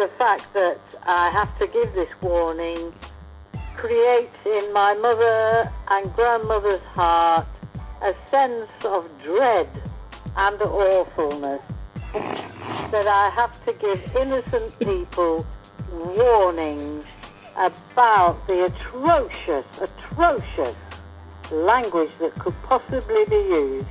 the fact that I have to give this warning creates in my mother and grandmother's heart a sense of dread and awfulness that I have to give innocent people warnings about the atrocious, atrocious language that could possibly be used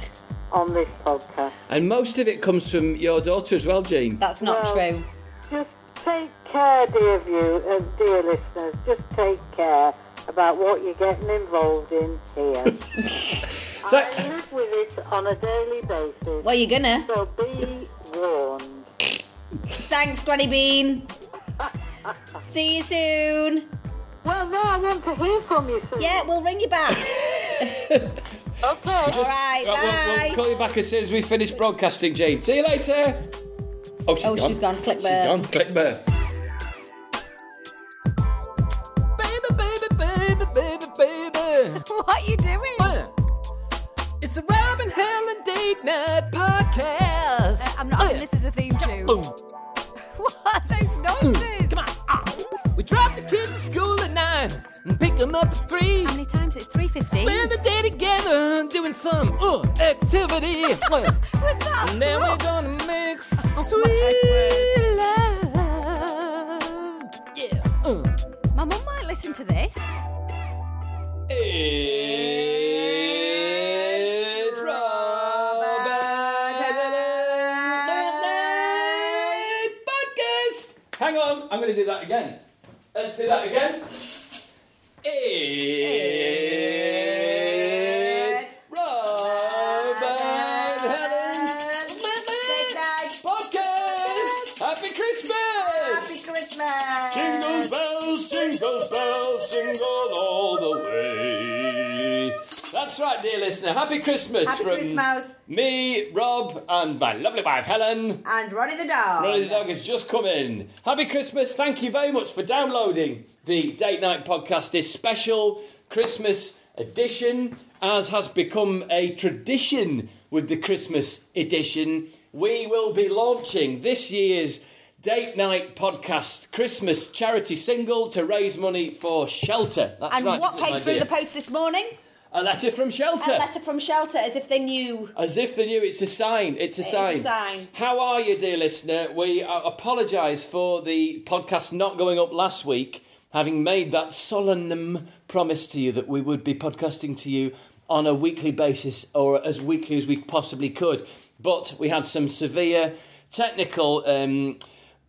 on this podcast. And most of it comes from your daughter as well, Jean. That's not Well, true. Just take care, dear view, uh, dear listeners. Just take care about what you're getting involved in here. I live with it on a daily basis, Well, you're gonna. so be warned. Thanks, Granny Bean. See you soon. Well, no, I want to hear from you soon. Yeah, we'll ring you back. Okay. All right, Right, we'll, bye. we'll call you back as soon as we finish broadcasting, Jean. See you later. Oh, she's Oh, gone. she's gone. Click She's there. gone. Click there. Baby, baby, baby, baby, baby. what are you doing? It's a Robin Helen date night podcast. I'm not having this is a theme tune. Boom. What are those noises? Come on. Ah. We drop the kids at school at nine and pick them up at three. How many times? It's 3.15. Spend the day together doing some uh, activity. What's that? And then we're gonna make Oh, sweet love. Yeah. Uh. My mum might listen to this. It's Robert Podcast. Hang on, I'm going to do that again. Let's do that again. It's Right, dear listener. Happy Christmas Happy from Christmas. me, Rob, and my lovely wife Helen. And Ronnie the dog. Ronnie the dog has just come in. Happy Christmas. Thank you very much for downloading the Date Night Podcast, this special Christmas edition. As has become a tradition with the Christmas edition, we will be launching this year's Date Night Podcast Christmas charity single to raise money for shelter. That's And right. what came through the post this morning? A letter from shelter. A letter from Shelter, as if they knew. As if they knew it's a sign. It's a It is a sign. sign. How are you, dear listener? We uh, apologise for the podcast not going up last week, having made that solemn promise to you that we would be podcasting to you on a weekly basis or as weekly as we possibly could. But we had some severe technical. Um,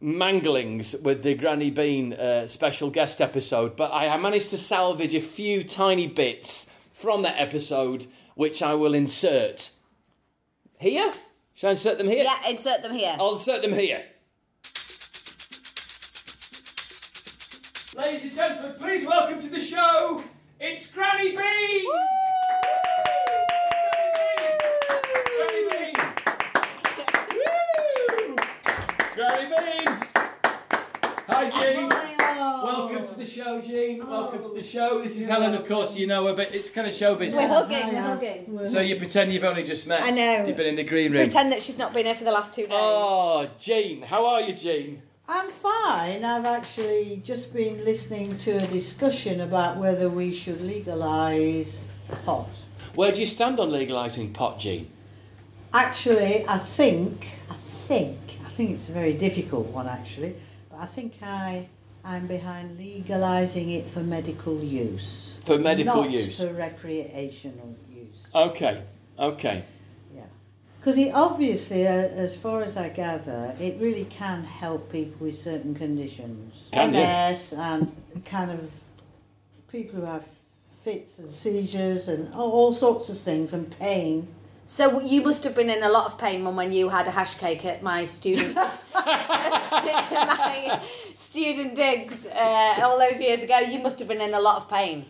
manglings with the Granny Bean uh, special guest episode, but I managed to salvage a few tiny bits from that episode, which I will insert here. Shall I insert them here? Yeah, insert them here. I'll insert them here. Ladies and gentlemen, please welcome to the show. It's Granny Bean. Granny Bean. Granny Bean. Hi, Jean. Welcome to the show, Jean. Oh. Welcome to the show. This is Helen, of course. You know her, but it's kind of show We're hugging, we're hugging. So you pretend you've only just met. I know. You've been in the green room. Pretend that she's not been here for the last two days. Oh, Jean, how are you, Jean? I'm fine. I've actually just been listening to a discussion about whether we should legalise pot. Where do you stand on legalising pot, Jean? Actually, I think, I think, I think it's a very difficult one actually, but I think I, I'm behind legalising it for medical use. For medical not use. for recreational use. Okay, okay. Yeah. Because it obviously, uh, as far as I gather, it really can help people with certain conditions. Can? MS and kind of people who have fits and seizures and all sorts of things and pain. So you must have been in a lot of pain, Mum, when you had a hash cake at my student, my student digs uh, all those years ago. You must have been in a lot of pain.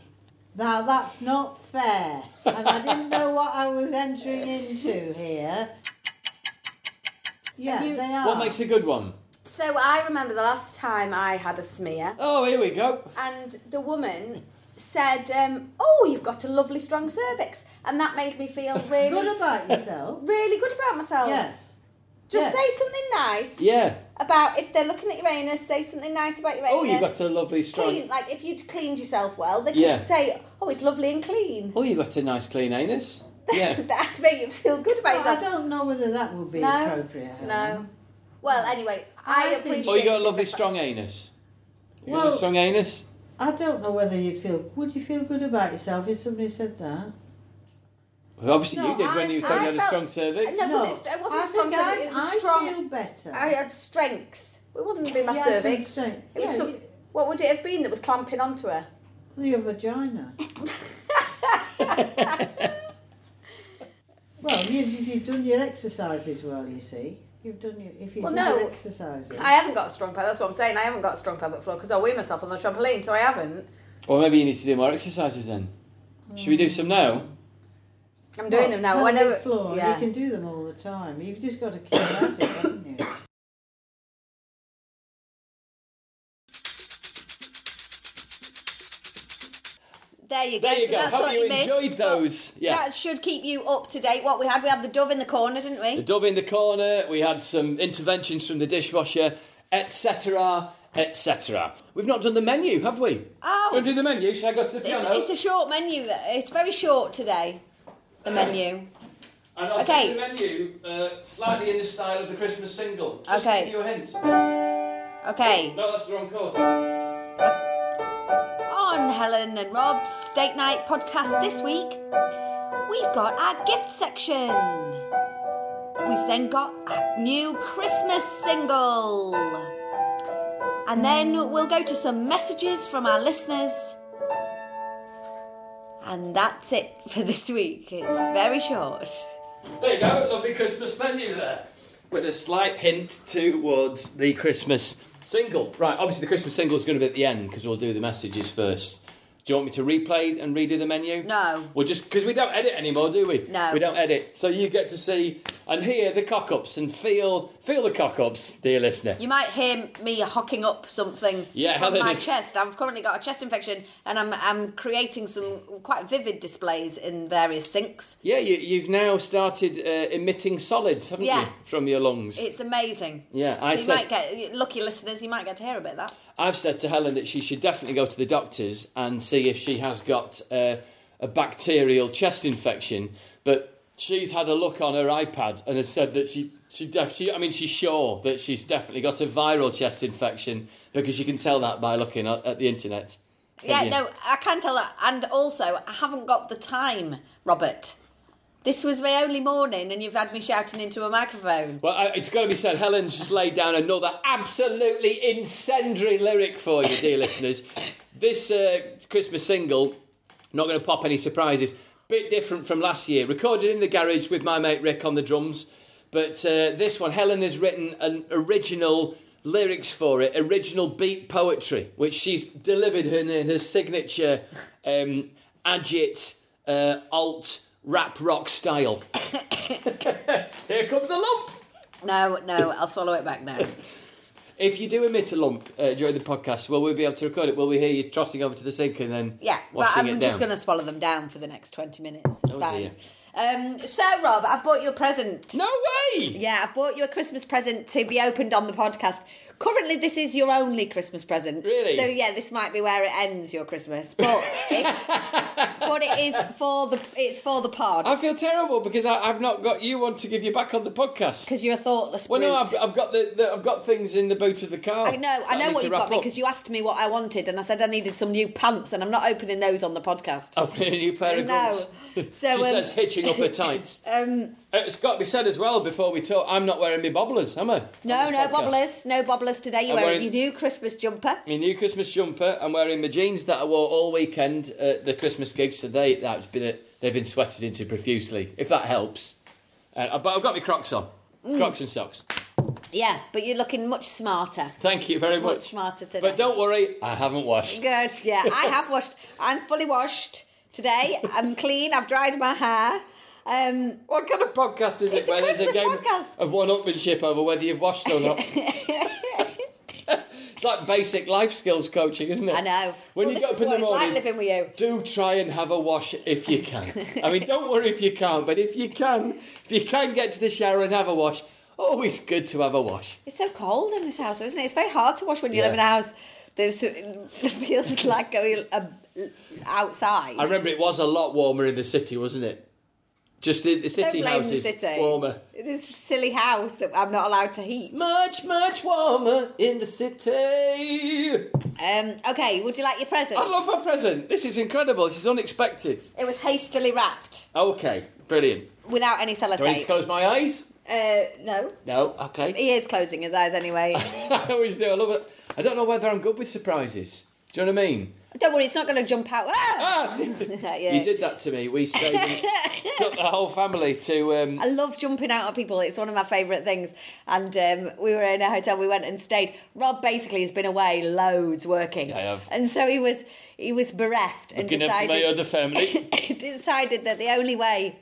Now that's not fair, and I didn't know what I was entering into here. Yeah, You- they are. What makes a good one? So I remember the last time I had a smear, Oh, here we go. and the woman said, um, "Oh, you've got a lovely strong cervix," and that made me feel really, good about yourself? really good about myself. yes. Just Yeah. say something nice Yeah. about if they're looking at your anus. Say something nice about your anus. Oh, you've got a lovely strong. clean. Like if you'd cleaned yourself well, they could Yeah. say, "Oh, it's lovely and clean." Oh, you've got a nice clean anus. Yeah. That'd make you feel good about Well, I don't know whether that would be No. appropriate. No. Well, anyway, I, I appreciate. Oh, you got a lovely strong anus. You got a strong anus. I don't know whether you'd feel. Would you feel good about yourself if somebody said that? Well, obviously No, you did when you felt- said you had a I strong cervix. No, because it's- it wasn't I strong think I, it was a I strong- feel better. I had strength. It wouldn't be my You had some cervix. strength. It was Yeah, some, you- what would it have been that was clamping onto her? Your vagina. well, you've, if you've done your exercises well, you see. You've done your, if you've Well, done no. your exercises. I haven't got a strong pelvic. That's what I'm saying. I haven't got a strong pelvic floor because I weigh myself on the trampoline, so I haven't. Well, maybe you need to do more exercises then. Should we do mm. some now? I'm doing Well, them now. pelvic Whenever, floor, yeah. you can do them all the time. You've just got to keep at it, There you go. There you So go. that's Hope you enjoyed But those. Yeah. That should keep you up to date. What we had, we had the dove in the corner, didn't we? The dove in the corner. We had some interventions from the dishwasher, etc., etc. We've not done the menu, have we? Oh. To do the menu? Should I go to the piano? It's, it's a short menu. It's very short today. The menu. and I'll okay. the menu uh, slightly in the style of the Christmas single. Just Okay. give you a hint. Okay. No, that's the wrong course. Helen and Rob's Date Night podcast this week, we've got our gift section. We've then got a new Christmas single. And then we'll go to some messages from our listeners. And that's it for this week. It's very short. There you go, lovely Christmas menu there. With a slight hint towards the Christmas single. Right, obviously the Christmas single is going to be at the end because we'll do the messages first. Do you want me to replay and redo the menu? No. We'll just because we don't edit anymore, do we? No. We don't edit. So you get to see and hear the cock ups and feel feel the cock ups, dear listener. You might hear me hocking up something Yeah, from my is- chest. I've currently got a chest infection, and I'm I'm creating some quite vivid displays in various sinks. Yeah, you, you've now started uh, emitting solids, haven't Yeah. you, from your lungs? It's amazing. yeah, I so you said might get lucky listeners. You might get to hear a bit of that. I've said to Helen that she should definitely go to the doctors and see if she has got uh, a bacterial chest infection. But she's had a look on her iPad and has said that she she, def- she I mean she's sure that she's definitely got a viral chest infection because you can tell that by looking at, at the internet. Yeah, you? no, I can tell that. And also, I haven't got the time, Robert. This was my only morning, and you've had me shouting into a microphone. Well, I, it's got to be said, Helen's just laid down another absolutely incendiary lyric for you, dear listeners. This uh, Christmas single, not going to pop any surprises, bit different from last year. Recorded in the garage with my mate Rick on the drums. But uh, this one, Helen has written an original lyrics for it, original beat poetry, which she's delivered in, her signature um, agit, uh, alt, rap rock style. Here comes a lump. No, no, I'll swallow it back now. If you do emit a lump uh, during the podcast, will we be able to record it? Will we hear you trotting over to the sink and then Yeah, but washing I'm it just down? going to swallow them down for the next 20 minutes. It's Oh, fine. dear. Um, so, Rob, I've bought you a present. No way! Yeah, I've bought you a Christmas present to be opened on the podcast. Currently, this is your only Christmas present. Really? So yeah, this might be where it ends your Christmas, but it's, but it is for the it's for the pod I feel terrible because I, I've not got you one to give you back on the podcast. because you're a thoughtless. Well, no. I've, I've got the, the I've got things in the boot of the car. I know, I that know need what to you've wrap got me up. because you asked me what I wanted, and I said I needed some new pants, and I'm not opening those on the podcast. Opening a new pair of No. guns. So, she um, says hitching up her tights. Um, It's got to be said as well before we talk. I'm not wearing my bobblers, am I? on no, this no podcast? bobblers, no bobblers today. You're wearing, wearing- your new Christmas jumper. My new Christmas jumper. I'm wearing my jeans that I wore all weekend at the Christmas gigs. So they that's been it they've been sweated into profusely. If that helps. Uh, but I've got my Crocs on, Mm. Crocs and socks. Yeah, but you're looking much smarter. Thank you very Much much. smarter today. But don't worry, I haven't washed. Good. Yeah, I have washed. I'm fully washed today. I'm clean. I've dried my hair. Um, What kind of podcast is it where there's a game podcast. of one-upmanship over whether you've washed or not? it's like basic life skills coaching, isn't it? I know. When Well, you get up in the morning, like living with you. do try and have a wash if you can. I mean, don't worry if you can't, but if you can, if you can get to the shower and have a wash, Always good to have a wash. It's so cold in this house, isn't it? It's very hard to wash when you Yeah. live in a house that feels like going outside. I remember it was a lot warmer in the city, wasn't it? Just in the Don't city blame house the is city. warmer. This silly house that I'm not allowed to heat. Much, much warmer in the city. Um, okay, would you like your present? I love our present. This is incredible. This is unexpected. It was hastily wrapped Okay, brilliant. without any Do I need to close my eyes? Uh, no, No. Okay. he is closing his eyes anyway. I always do. I love it. I don't know whether I'm good with surprises. Do you know what I mean? Don't worry, it's not going to jump out. Ah! Ah! Yeah. You did that to me. We stayed and took the whole family to. Um, I love jumping out at people. It's one of my favourite things. And um, we were in a hotel. We went and stayed. Rob basically has been away loads working. I have. And so he was he was bereft and looking after my other family. decided that the only way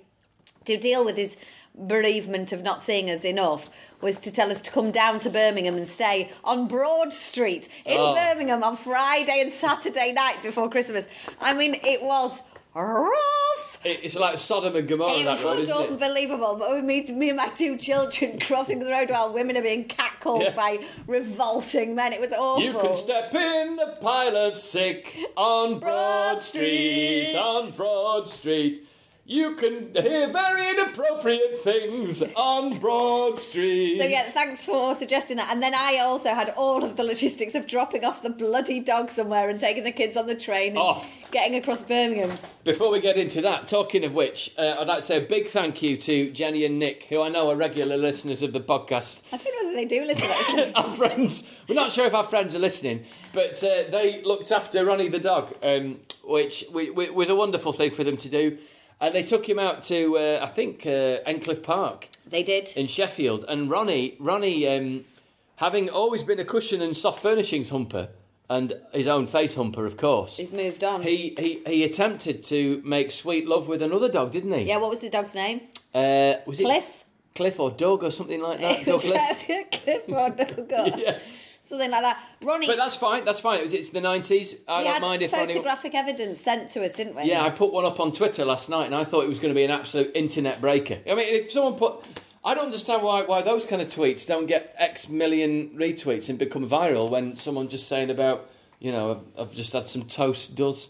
to deal with his bereavement of not seeing us enough was to tell us to come down to Birmingham and stay on Broad Street in Oh. Birmingham on Friday and Saturday night before Christmas. I mean, it was rough. It's like Sodom and Gomorrah, It that road, was isn't it? unbelievable. But with me, me and my two children crossing the road while women are being catcalled Yeah. by revolting men. It was awful. You can step in the pile of sick on Broad Broad Street, Street. on Broad Street. You can hear very inappropriate things on Broad Street. So yeah, thanks for suggesting that. And then I also had all of the logistics of dropping off the bloody dog somewhere and taking the kids on the train and Oh. getting across Birmingham. Before we get into that, talking of which, uh, I'd like to say a big thank you to Jenny and Nick, who I know are regular listeners of the podcast. I don't know whether they do listen actually. our friends, we're not sure if our friends are listening, but uh, they looked after Ronnie the dog, um, which we, we, was a wonderful thing for them to do. And they took him out to, uh, I think, uh, Endcliffe Park they did. in Sheffield. And Ronnie, Ronnie, um, having always been a cushion and soft furnishings humper, and his own face humper, of course, He's moved on. he, he, he attempted to make sweet love with another dog, didn't he? yeah, what was the dog's name? Uh, was it Cliff. Cliff or Doug or something like that? Douglas. Cliff or Doug. yeah. Something like that. Ronnie. But that's fine. That's fine. It was, it's the nineties. I we don't had mind if Ronnie. photographic evidence sent to us, didn't we? Yeah, I put one up on Twitter last night, and I thought it was going to be an absolute internet breaker. I mean, if someone put, I don't understand why why those kind of tweets don't get X million retweets and become viral when someone just saying about, you know, I've, I've just had some toast does.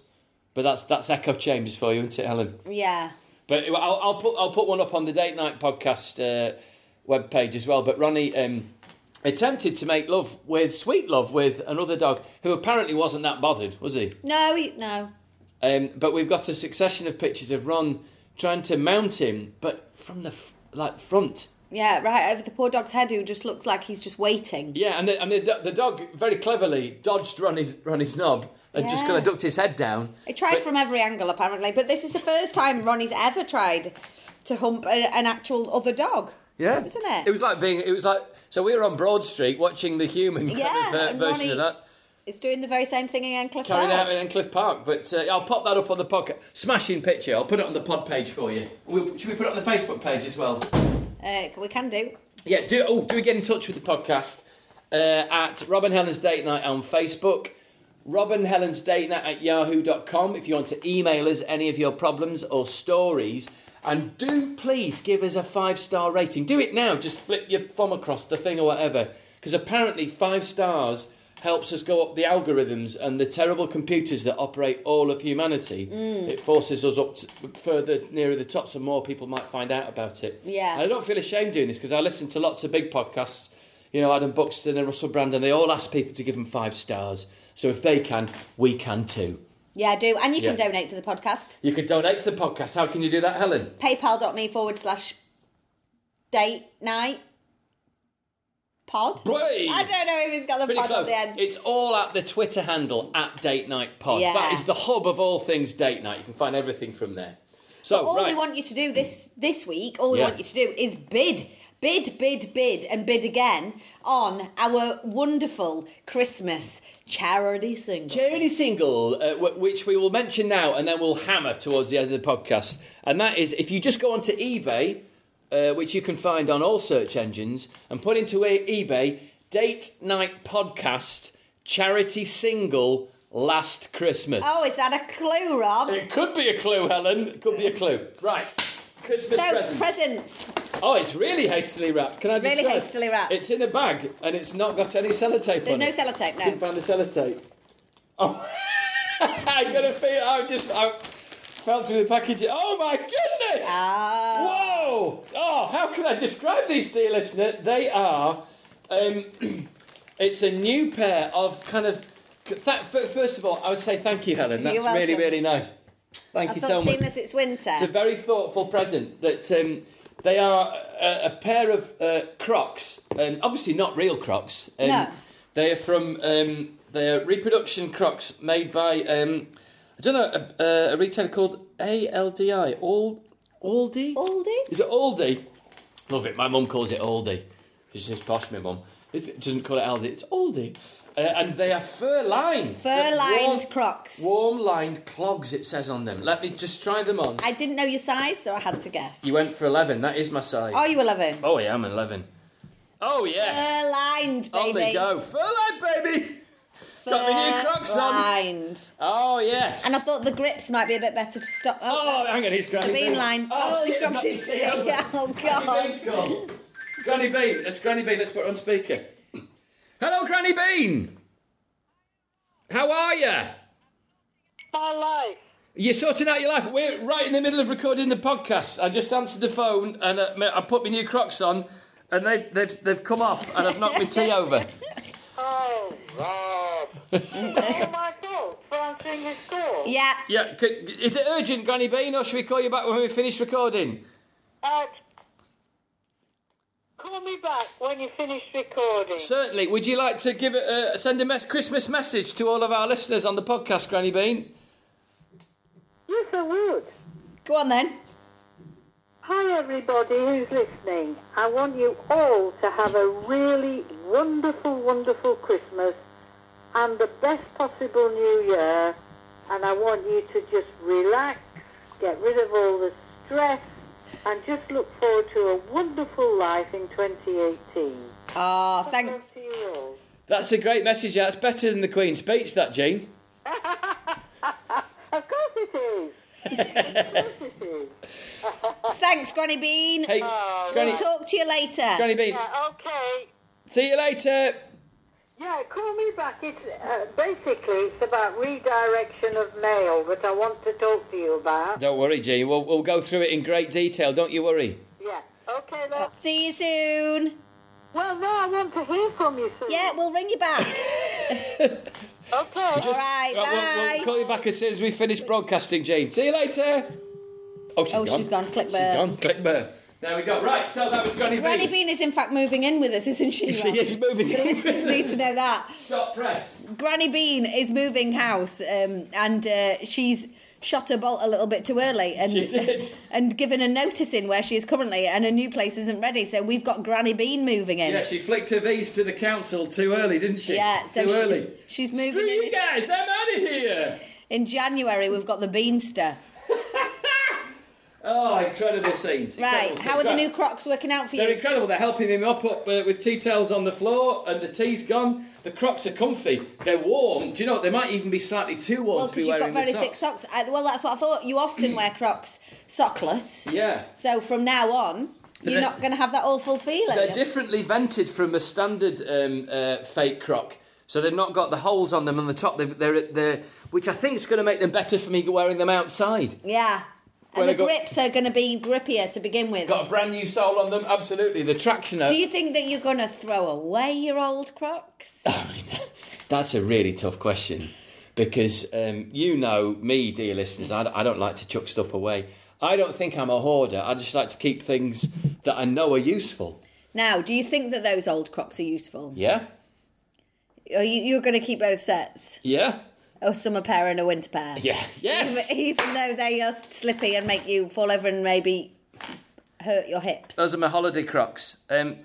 But that's that's echo chambers for you, isn't it, Helen? Yeah. But I'll, I'll put I'll put one up on the date night podcast uh, web page as well. But Ronnie um, attempted to make love with sweet love with another dog who apparently wasn't that bothered, was he? No, he, no. Um, but we've got a succession of pictures of Ron trying to mount him, but from the f- like front. Yeah, right over the poor dog's head who just looks like he's just waiting. Yeah, and the, and the, the dog very cleverly dodged Ronnie's Ronnie's knob and just kind of ducked his head down. It tried But- from every angle, apparently, but this is the first time Ronnie's ever tried to hump a, an actual other dog. Yeah, Isn't it? It was like being. It was like so. We were on Broad Street watching the human kind of uh, version Ronnie- of that. It's doing the very same thing again, Cliff carried Park. out in Endcliffe Park. But uh, I'll pop that up on the podcast. Smashing picture. I'll put it on the pod page for you. We, should we put it on the Facebook page as well? Uh, we can do. Yeah. Do oh, do we get in touch with the podcast uh, at Robin Helen's Date Night on Facebook. Robin Helen's Date Night at yahoo.com if you want to email us any of your problems or stories. And do please give us a five star rating. Do it now. Just flip your thumb across the thing or whatever. Because apparently, five stars helps us go up the algorithms and the terrible computers that operate all of humanity. Mm. It forces us up to, further nearer the top so more people might find out about it. Yeah. And I don't feel ashamed doing this because I listen to lots of big podcasts. You know, Adam Buxton and Russell Brandon, they all ask people to give them five stars. So if they can, we can too. Yeah, do. And you can Yeah. donate to the podcast. You can donate to the podcast. How can you do that, Helen? PayPal.me forward slash date night pod. Boy! I don't know if it's got the Pretty pod close. at the end. It's all at the Twitter handle at Date Night Pod. Yeah. That is the hub of all things date night. You can find everything from there. So, all right. we want you to do this this week, all we Yeah. want you to do is bid, bid, bid, bid, and bid again on our wonderful Christmas charity single. charity single, uh, w- which we will mention now, and then we'll hammer towards the end of the podcast. And that is if you just go onto eBay, uh, which you can find on all search engines, and put into eBay Date Night Podcast Charity Single Last Christmas. oh, is that a clue, Rob? It could be a clue, Helen. It could be a clue. Right. Christmas So, presents. presents. oh, it's really hastily wrapped. Can I Really describe? hastily wrapped. It's in a bag and it's not got any sellotape There's on no it. sellotape, Couldn't find the sellotape. Oh, I'm gonna feel. I just I fell through the package. Oh my goodness! Ah. Whoa! Oh, how can I describe these, dear listener? They are. Um, it's a new pair of kind of. Th- first of all, I would say thank you, Helen. That's You're really, welcome. really nice. Thank I you so much. seeing as it's winter. It's a very thoughtful present. That um, they are a, a pair of uh, Crocs, um, obviously not real Crocs. Um, No. They are from um, they are reproduction Crocs made by um, I don't know a, a, a retailer called ALDI. All Aldi. Aldi? Is it Aldi? Love it. My mum calls it Aldi. She's just posh, my mum. It doesn't call it Aldi. It's Aldi. Uh, and they are fur lined. Fur lined Crocs. Warm lined clogs. It says on them. Let me just try them on. I didn't know your size, so I had to guess. You went for 11. That is my size. Are you 11? Oh, yeah, I'm 11. Oh, yes. Fur lined, on baby. they go. Fur lined, baby. Got my new Crocs on. lined. Oh, yes. And I thought the grips might be a bit better to stop. Oh, hang on, he's Granny the bean Bean. line. Oh, Oh, he's I've his. got the tea over. Yeah, oh, God. Bean's gone. Granny Bean. It's Granny Bean. Let's put her on speaker. Hello, Granny Bean. How are you? My life. You're sorting out your life. We're right in the middle of recording the podcast. I just answered the phone and uh, I put my new Crocs on, and they've they've they've come off, and I've knocked my tea over. Oh, Rob. oh, my fault for answering his call. Yeah. Yeah, is it urgent, Granny Bean, or should we call you back when we finish recording? Uh, call me back when you finish recording. Certainly. Would you like to give it a, send a mes- Christmas message to all of our listeners on the podcast, Granny Bean? Yes, I would. Go on then. Hi, everybody who's listening. I want you all to have a really wonderful, wonderful Christmas and the best possible New Year. And I want you to just relax, get rid of all the stress, and just look forward to a wonderful life in 2018. Oh, ah, thanks. to you all. That's a great message. That's better than the Queen's speech, that, Jean. Of course it is. of course it is. Thanks, Granny Bean. Hey, Oh, Granny, We'll talk to you later. Granny Bean, Yeah, okay. see you later. Yeah, call me back. It's uh, basically it's about redirection of mail that I want to talk to you about. Don't worry, Jean. We'll, we'll go through it in great detail. Don't you worry. Yeah. Okay then. See you soon. Well, no, I want to hear from you soon. Yeah, we'll ring you back. Okay. All right, Right, we'll, bye. we'll call you back as soon as we finish broadcasting, Jean. See you later. Oh, she's Oh, gone. she's gone. Click She's there. gone. Click there. There we go. Right, so that was Granny, Granny Bean. Bean is in fact moving in with us, isn't she? She Rob? is moving The in listeners with need to know that. Stop press. Granny Bean is moving house, um, and uh, she's shot her bolt a little bit too early, and She did. and given a notice in where she is currently, and her new place isn't ready. So we've got Granny Bean moving in. Yeah, she flicked her V's to the council too early, didn't she? Yeah, so too she- early. she's moving Screw in you guys, I'm out of here. In January, we've got the Beanster. Oh, incredible scenes. Right, Incredible how are the new Crocs working out for you? They're incredible. They're helping him up, up uh, with tea towels on the floor, and the tea's gone. The Crocs are comfy. They're warm. Do you know what? They might even be slightly too warm Well, to be you've wearing got very thick socks. I, well, that's what I thought. You often wear Crocs sockless. Yeah. So from now on, you're They're- not going to have that awful feeling. They're differently vented from a standard um, uh, fake Croc. So they've not got the holes on them on the top. They're, they're, they're, which I think is going to make them better for me wearing them outside. Yeah. And the got- grips are going to be grippier to begin with. Got a brand new sole on them, absolutely. The traction. Do you think that you're going to throw away your old Crocs? I mean, that's a really tough question because um, you know me, dear listeners. I, I don't like to chuck stuff away. I don't think I'm a hoarder. I just like to keep things that I know are useful. now, do you think that those old Crocs are useful? Yeah, Are you, you're going to keep both sets? yeah, A summer pair and a winter pair? yeah. Yes, Even, even though they are slippy and make you fall over and maybe hurt your hips. those are my holiday Crocs. Um,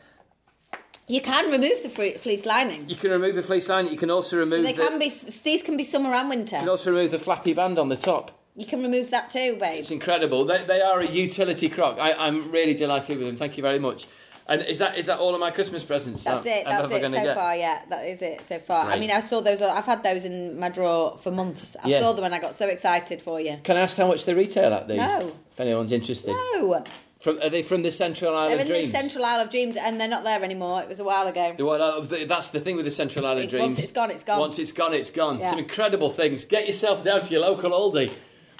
You can remove the fre- fleece lining. you can remove the fleece line. You can also remove. They the, can be. These can be summer and winter. You can also remove the flappy band on the top. You can remove that too, babe. It's incredible. They, they are a utility croc. I, I'm really delighted with them. Thank you very much. And is that is that all of my Christmas presents? That's that it. That's it so get? far. Yeah, that is it so far. I mean, I saw those. I've had those in my drawer for months. I Yeah. saw them and I got so excited for you. Can I ask how much they retail at these? No. If anyone's interested. No, From are they from the Central Aisle they're of Dreams? They're in the Central Aisle of Dreams, and they're not there anymore. It was a while ago. Well, uh, that's the thing with the Central Aisle of Dreams. once it's gone, it's gone. Once it's gone, it's gone. Yeah. Some incredible things. Get yourself down to your local Aldi.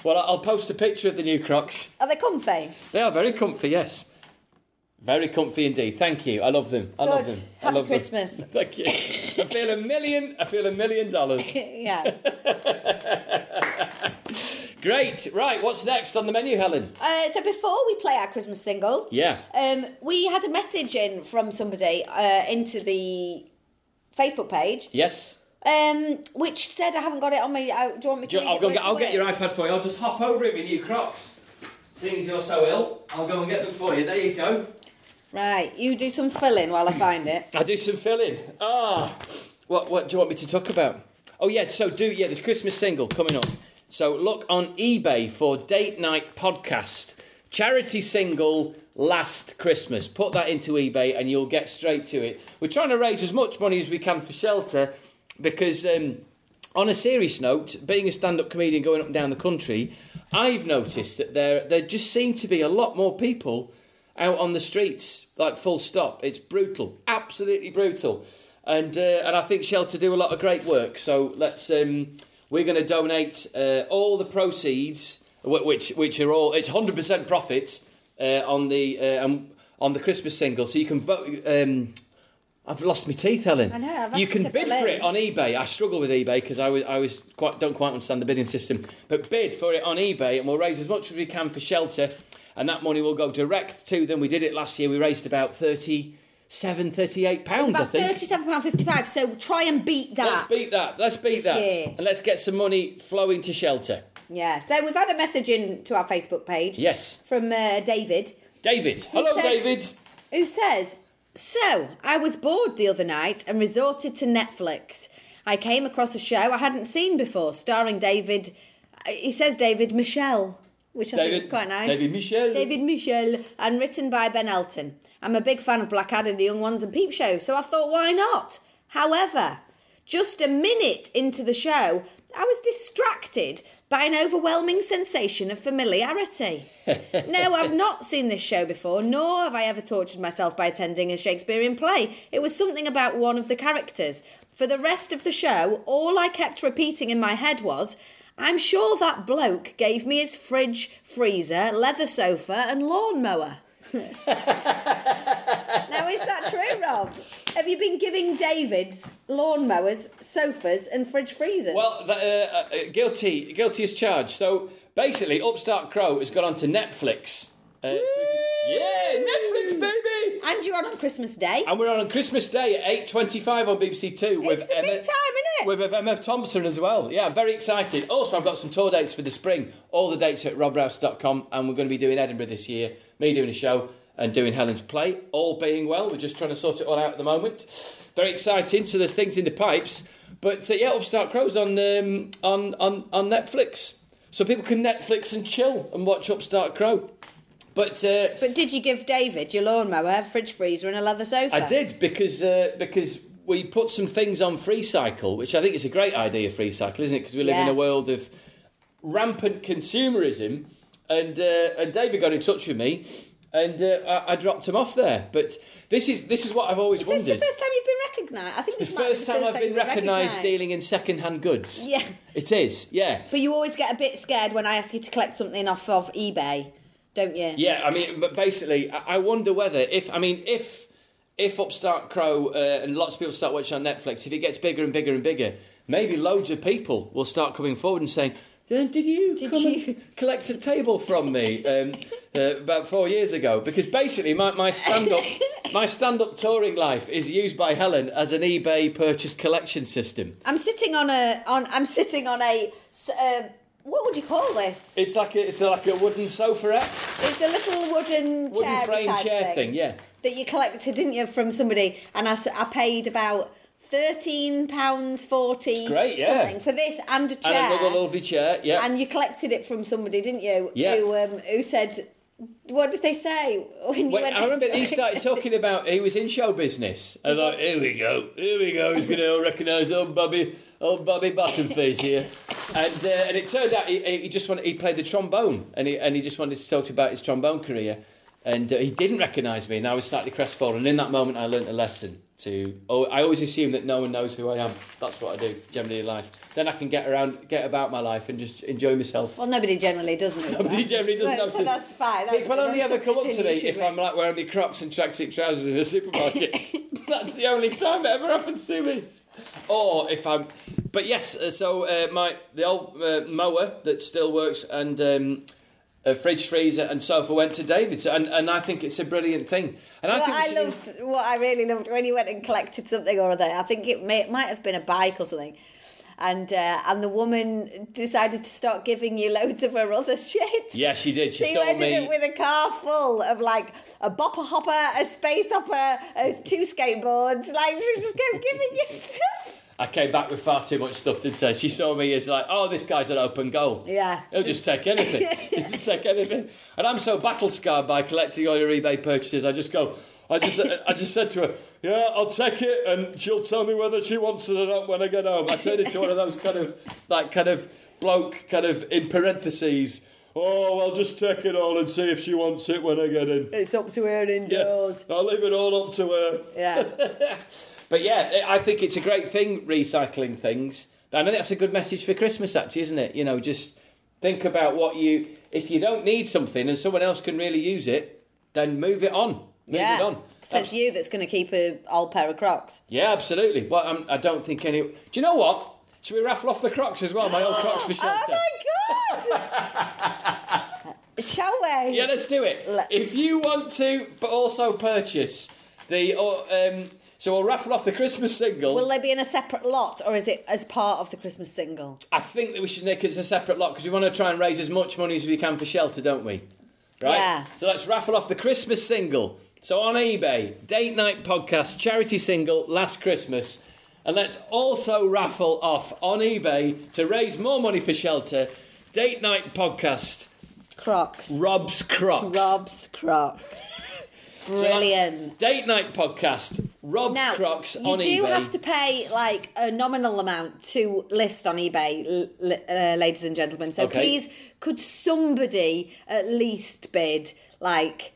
Well, I'll post a picture of the new Crocs. Are they comfy? They are very comfy, yes. Very comfy indeed. Thank you. I love them. I love Good. them. I Happy love them. Christmas. Thank you. I feel a million. I feel a million dollars. yeah. Great. Right. What's next on the menu, Helen? Uh, so before we play our Christmas single, Yeah. um, we had a message in from somebody uh, into the Facebook page, Yes. um, which said I haven't got it on me. Uh, do you want me to? You- I'll go. Get, I'll get your iPad for you. I'll just hop over it with new Crocs. Seeing as you're so ill, I'll go and get them for you. There you go. Right, you do some filling while I find it. I do some filling. Ah, what what do you want me to talk about? Oh yeah, so do yeah, the Christmas single coming up. So look on eBay for Date Night Podcast charity single last Christmas. Put that into eBay and you'll get straight to it. We're trying to raise as much money as we can for shelter because. Um, on a serious note, being a stand-up comedian going up and down the country, I've noticed that there there just seem to be a lot more people out on the streets, like full stop. It's brutal, absolutely brutal, and uh, and I think Shelter do a lot of great work. So let's um, we're going to donate uh, all the proceeds, which which are all it's hundred percent profits uh, on the uh, um, on the Christmas single. So you can vote. Um, I've lost my teeth, Helen. I know, I've you can bid for it on eBay. I struggle with eBay because I was I was quite don't quite understand the bidding system. But bid for it on eBay, and we'll raise as much as we can for shelter, and that money will go direct to them. We did it last year. We raised about 37, 38 pounds, I think. thirty-seven pound fifty-five. So try and beat that. Let's beat that. Let's beat This that, year. and let's get some money flowing to shelter. Yeah. So we've had a message in to our Facebook page Yes, from uh, David, David. Hello, says- David. who says, "So I was bored the other night and resorted to Netflix. I came across a show I hadn't seen before, starring David. uh, He says David Mitchell." Which I think is quite nice. David Mitchell. David Mitchell, and written by Ben Elton. I'm a big fan of Blackadder, The Young Ones, and Peep Show, so I thought, why not? However, just a minute into the show, I was distracted by an overwhelming sensation of familiarity. no, I've not seen this show before, nor have I ever tortured myself by attending a Shakespearean play. It was something about one of the characters. For the rest of the show, all I kept repeating in my head was, I'm sure that bloke gave me his fridge, freezer, leather sofa, and lawnmower. now, is that true, Rob? Have you been giving David's lawnmowers, sofas, and fridge freezers? Well, the, uh, uh, guilty, guilty as charged. So basically, Upstart Crow has got onto Netflix. Uh, so you- yeah, Netflix, baby. and you're on on Christmas Day. And we're on on Christmas Day at eight twenty-five on BBC Two with It's the Emma, big time, innit? with Emma Thompson as well. Yeah, I'm very excited. Also, I've got some tour dates for the spring. All the dates are at robrouse.com, and we're going to be doing Edinburgh this year. Me doing a show and doing Helen's play. All being well, we're just trying to sort it all out at the moment. Very exciting. So there's things in the pipes. But uh, yeah, Upstart Crow's on um, on on on Netflix, so people can Netflix and chill and watch Upstart Crow. But uh, But did you give David your lawnmower, fridge freezer, and a leather sofa? I did because uh, because we put some things on FreeCycle, which I think is a great idea. FreeCycle, isn't it? Because we live in a world of rampant consumerism, and uh, and David got in touch with me, and uh, I, I dropped him off there. But this is this is what I've always Is this wondered. the first time you've been recognised? I think the this might be first time I've been recognised dealing in second-hand goods. Yeah. it is. Yeah. But you always get a bit scared when I ask you to collect something off of eBay, don't you? Yeah, I mean, but basically, I wonder whether if I mean if if Upstart Crow uh, and lots of people start watching on Netflix, if it gets bigger and bigger and bigger, maybe loads of people will start coming forward and saying. "Dan, Did you Did come you-" and collect a table from me um, uh, about four years ago? Because basically, my, my stand up my stand up touring life is used by Helen as an eBay purchase collection system. I'm sitting on a on. I'm sitting on a. Uh, what would you call this? It's like a, it's like a wooden sofaette, It's a little wooden wooden chair frame type chair thing, thing. Yeah. that you collected, didn't you, from somebody? And I, s- I paid about thirteen pounds forty. It's great, yeah. something, for this and a chair. And another lovely chair. Yeah. And you collected it from somebody, didn't you? Yeah. Who um, who said What did they say when you Wait, went? I remember he started talking about he was in show business. And like, here we go, here we go. He's going to recognise old Bobby, old Bobby Bottomface here. And uh, and it turned out he, he just wanted he played the trombone and he and he just wanted to talk about his trombone career. And uh, he didn't recognise me, and I was slightly crestfallen. And in that moment, I learnt a lesson. To oh, I always assume that no one knows who I am. That's what I do generally in life. Then I can get around, get about my life, and just enjoy myself. Well, nobody generally doesn't. Nobody that. generally doesn't. notice. So that's fine. That's, People only ever come up to me if I'm like wearing my Crocs and tracksuit trousers in a supermarket. That's the only time it ever happens to me. Or if I'm, but yes. uh, So uh, my the old uh, mower that still works and um, a fridge freezer and sofa went to David's, and and I think it's a brilliant thing. And I What think I loved, what I really loved when he went and collected something or other. I think it, may, it might have been a bike or something, and uh, and the woman decided to start giving you loads of her other shit. Yeah, she did. She so you ended me. up with a car full of like a bopper hopper, a space hopper, uh, two skateboards. Like she just kept giving you stuff. I came back with far too much stuff, didn't I? She saw me as like, oh, this guy's an open goal. Yeah. He'll just take anything. He'll just take anything. And I'm so battle scarred by collecting all your eBay purchases. I just go. I just, I just said to her, "Yeah, I'll take it," and she'll tell me whether she wants it or not when I get home. I turned into one of those kind of, like, kind of bloke, kind of in parentheses. Oh, I'll just take it all and see if she wants it when I get in. It's up to her Yeah, indoors. I'll leave it all up to her. Yeah. But yeah, I think it's a great thing recycling things. I know that's a good message for Christmas, actually, isn't it? You know, just think about what you. If you don't need something and someone else can really use it, then move it on. Move yeah. it on. So it's you that's going to keep a old pair of Crocs. Yeah, absolutely. But um, I don't think any. Do you know what? Should we raffle off the Crocs as well? My old Crocs for shelter. Oh my god! Shall we? Yeah, let's do it. Let- If you want to, but also purchase the. Um, so we'll raffle off the Christmas single. Will they be in a separate lot, or is it as part of the Christmas single? I think that we should make it as a separate lot because we want to try and raise as much money as we can for shelter, don't we? Right? Yeah. So let's raffle off the Christmas single. So on eBay, Date Night Podcast charity single Last Christmas. And let's also raffle off on eBay to raise more money for shelter. Date Night Podcast, Crocs. Rob's Crocs. Rob's Crocs. So Brilliant. Date Night Podcast, Rob's Now, Crocs on eBay. you do eBay. have to pay like a nominal amount to list on eBay, l- uh, ladies and gentlemen. So Okay. please, could somebody at least bid like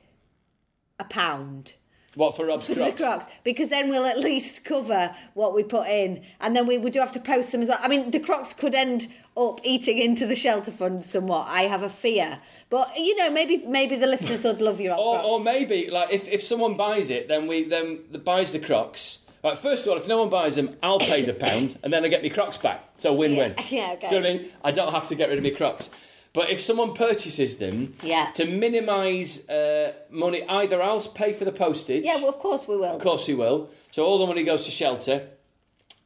a pound? What for Rob's for the Crocs? Crocs because then we'll at least cover what we put in, and then we, we do have to post them as well. I mean, the Crocs could end up eating into the shelter fund somewhat. I have a fear, but you know, maybe maybe the listeners would love your Or, or maybe like if, if someone buys it, then we then the, buys the Crocs. Right, first of all, if no one buys them, I'll pay the pound, and then I get my Crocs back. So win-win. Yeah, okay. Do you know what I mean? I don't have to get rid of my Crocs. But if someone purchases them, Yeah. to minimise uh, money, either I'll pay for the postage. yeah, well, of course we will. Of course he will. So all the money goes to shelter.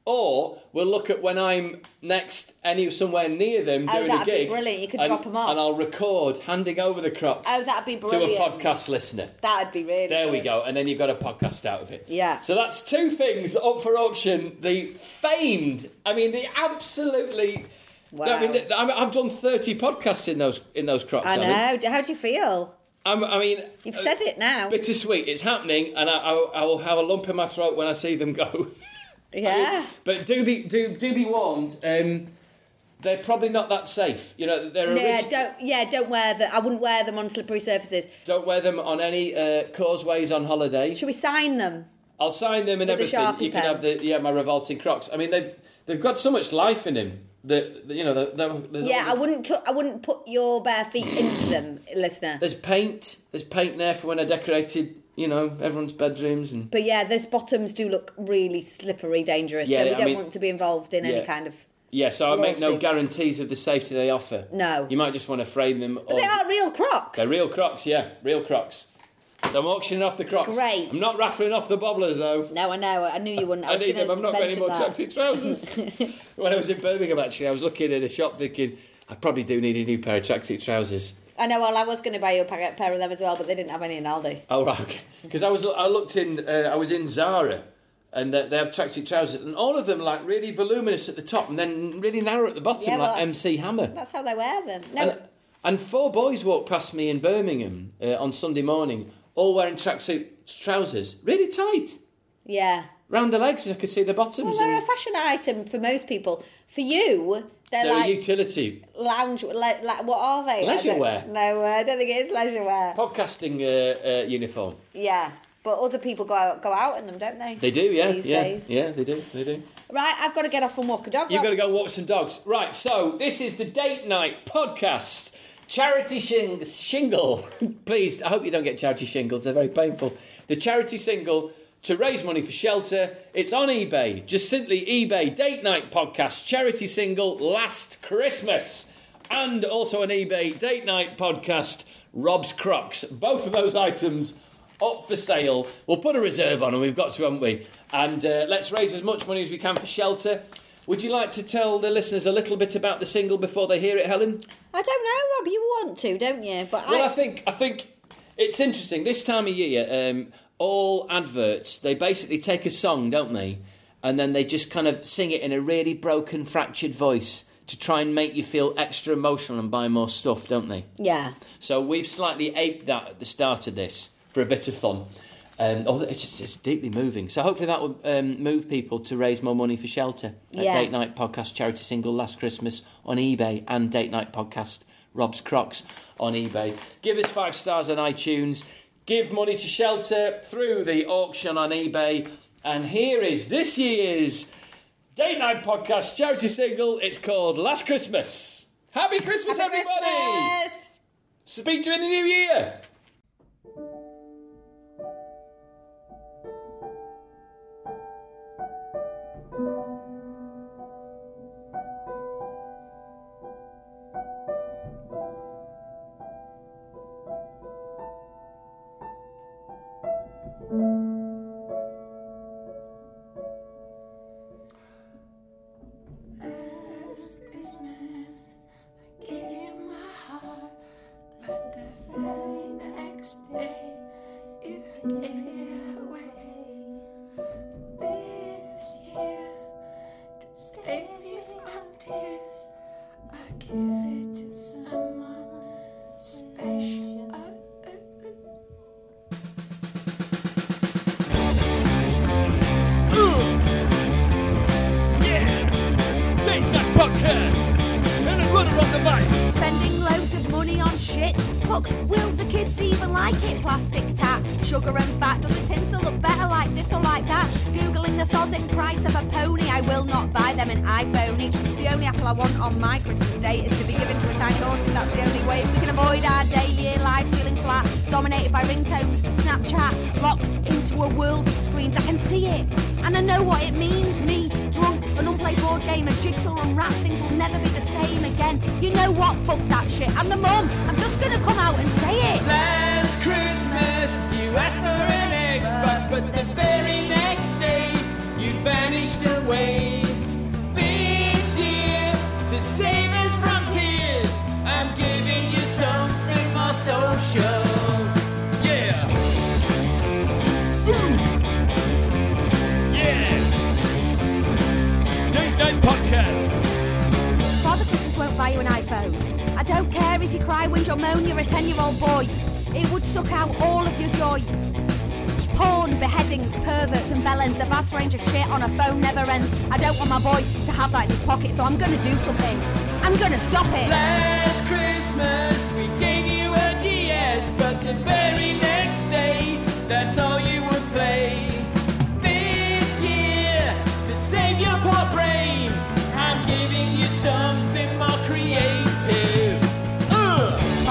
Or we'll look at when I'm next any somewhere near them Oh, doing a gig. brilliant. You could and, drop 'em off. And I'll record handing over the Crocs Oh, that'd be to a podcast listener. That'd be really. There we go, and then you've got a podcast out of it. Yeah. So that's two things up for auction. The famed, I mean, the absolutely. Wow. I mean, the, I I've done thirty podcasts in those in those crocs. I know. How do you feel? I'm, I mean, You've uh, said it now. bittersweet. It's happening, and I, I, I will have a lump in my throat when I see them go. Yeah. but do be do do be warned. Um, they're probably not that safe. You know, they're Yeah, orig- don't. Yeah, don't wear them. I wouldn't wear them on slippery surfaces. don't wear them on any uh, causeways on holiday. Should we sign them? I'll sign them and With everything. Sharpie You can pen. have the yeah my revolting Crocs. I mean they've they've got so much life in him that you know that- there's Yeah, I wouldn't. T- I wouldn't put your bare feet into them, listener. There's paint. There's paint there for when I decorated you know everyone's bedrooms and But yeah, those bottoms do look really slippery, dangerous. Yeah, so we I don't mean- want to be involved in any kind of. yeah. So I make no guarantees of the safety they offer. No. You might just want to frame them. But they are real Crocs. They're real Crocs. Yeah, real Crocs. So I'm auctioning off the Crocs. Great. I'm not raffling off the bobblers though. No, I know. I knew you wouldn't. I, I need them. I'm not got any more that. tracksuit trousers. when I was in Birmingham, actually, I was looking at a shop thinking, I probably do need a new pair of tracksuit trousers. I know. Well, I was going to buy you a pair pair of them as well, but they didn't have any in Aldi. Oh, right, okay. Because I was, I looked in, uh, I was in Zara, and they, they have tracksuit trousers, and all of them like really voluminous at the top, and then really narrow at the bottom, Yeah, like that's- MC Hammer. That's how they wear them. No, And And four boys walked past me in Birmingham uh, on Sunday morning, all wearing tracksuit trousers, really tight, Yeah. round the legs, and I could see the bottoms. Well, bottoms. they're a fashion item for most people. For you, they're, they're a utility lounge. Like, like, what are they? Leisure wear. No, I don't think it is leisure wear. podcasting uh, uh, uniform. Yeah, but other people go out, go out in them, don't they? They do, yeah, These yeah, days. yeah, they do, they do. Right, I've got to get off and walk a dog. You've got to go walk some dogs. Right, so this is the date night podcast. Charity shing- shingle. Please, I hope you don't get charity shingles, they're very painful. The charity single to raise money for shelter. It's on eBay. Just simply eBay date night podcast charity single last Christmas. And also an eBay date night podcast Rob's Crocs. Both of those items up for sale. We'll put a reserve on, and we've got to, haven't we? And uh, let's raise as much money as we can for shelter. Would you like to tell the listeners a little bit about the single before they hear it, Helen? I don't know, Rob. You want to, don't you? But Well, I, I think I think it's interesting. This time of year, um, all adverts they basically take a song, don't they, and then they just kind of sing it in a really broken, fractured voice to try and make you feel extra emotional and buy more stuff, don't they? yeah. So we've slightly aped that at the start of this for a bit of fun. Um, oh, it's, just, it's deeply moving. So hopefully that will um, move people to raise more money for shelter. At Yeah. Date Night Podcast charity single last Christmas on eBay and Date Night Podcast Rob's Crocs on eBay. Give us five stars on iTunes. Give money to shelter through the auction on eBay. And here is this year's Date Night Podcast charity single. It's called Last Christmas. Happy Christmas, Happy everybody! Christmas! Speak to you in the new year. Way we can avoid our daily lives feeling flat, dominated by ringtones, Snapchat, locked into a world of screens. I can see it, and I know what it means. Me, drunk, an unplayed board game, a jigsaw unwrapped. Things will never be the same again. You know what? Fuck that shit. I'm the mum. I'm just gonna come out and say it. Last Christmas, you asked for an Xbox, but the very next day, you vanished away. I don't care if you cry, whinge or moan, you're a 10 year old boy. It would suck out all of your joy. Porn, beheadings, perverts and bellends, a vast range of shit on a phone never ends. I don't want my boy to have that in his pocket, so I'm gonna do something. I'm gonna stop it. Last Christmas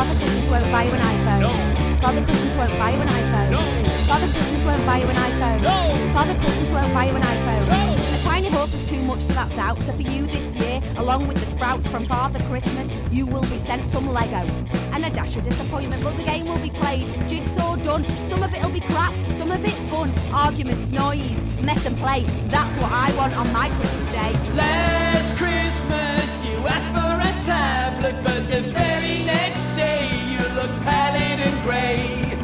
Father Christmas won't buy you an iPhone. No. Father Christmas won't buy you an iPhone. No. Father Christmas won't buy you an iPhone. No. Father Christmas won't buy you an iPhone. A tiny horse was too much, so that's out. So for you this year, along with the sprouts from Father Christmas, you will be sent some Lego. And a dash of disappointment, but the game will be played. Jigsaw done. Some of it'll be crap, some of it fun. Arguments, noise, mess and play. That's what I want on my Christmas day. Last Christmas you asked for a tablet, but the very next day you look pallid and grey.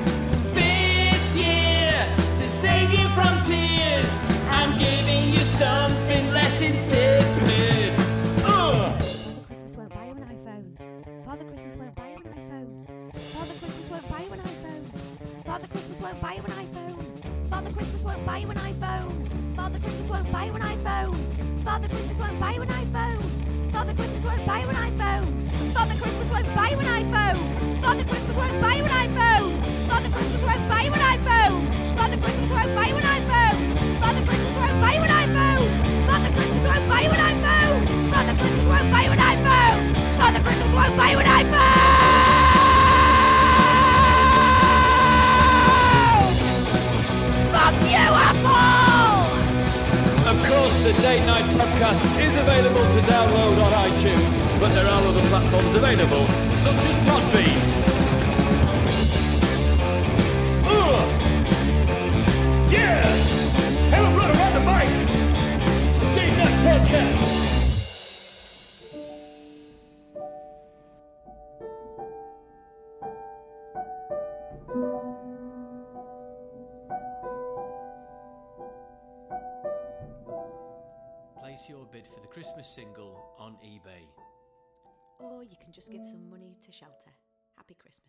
This year, to save you from tears, I'm giving you something less insipid. Buy you an iPhone. Father Christmas won't buy you an iPhone. Father Christmas won't buy you an iPhone. Father Christmas won't buy you an iPhone. Father Christmas won't buy you an iPhone. Father Christmas won't buy you an iPhone. Father Christmas won't buy you an iPhone. Father Christmas won't buy you an iPhone. Father Christmas won't buy you an iPhone. Father Christmas won't buy you an iPhone. Father Christmas won't buy you an iPhone. Father Christmas won't buy you an iPhone. Date Night podcast is available to download on iTunes, but there are other platforms available, such as Podbean. Place your bid for the Christmas single on eBay. Or you can just give some money to shelter. Happy Christmas.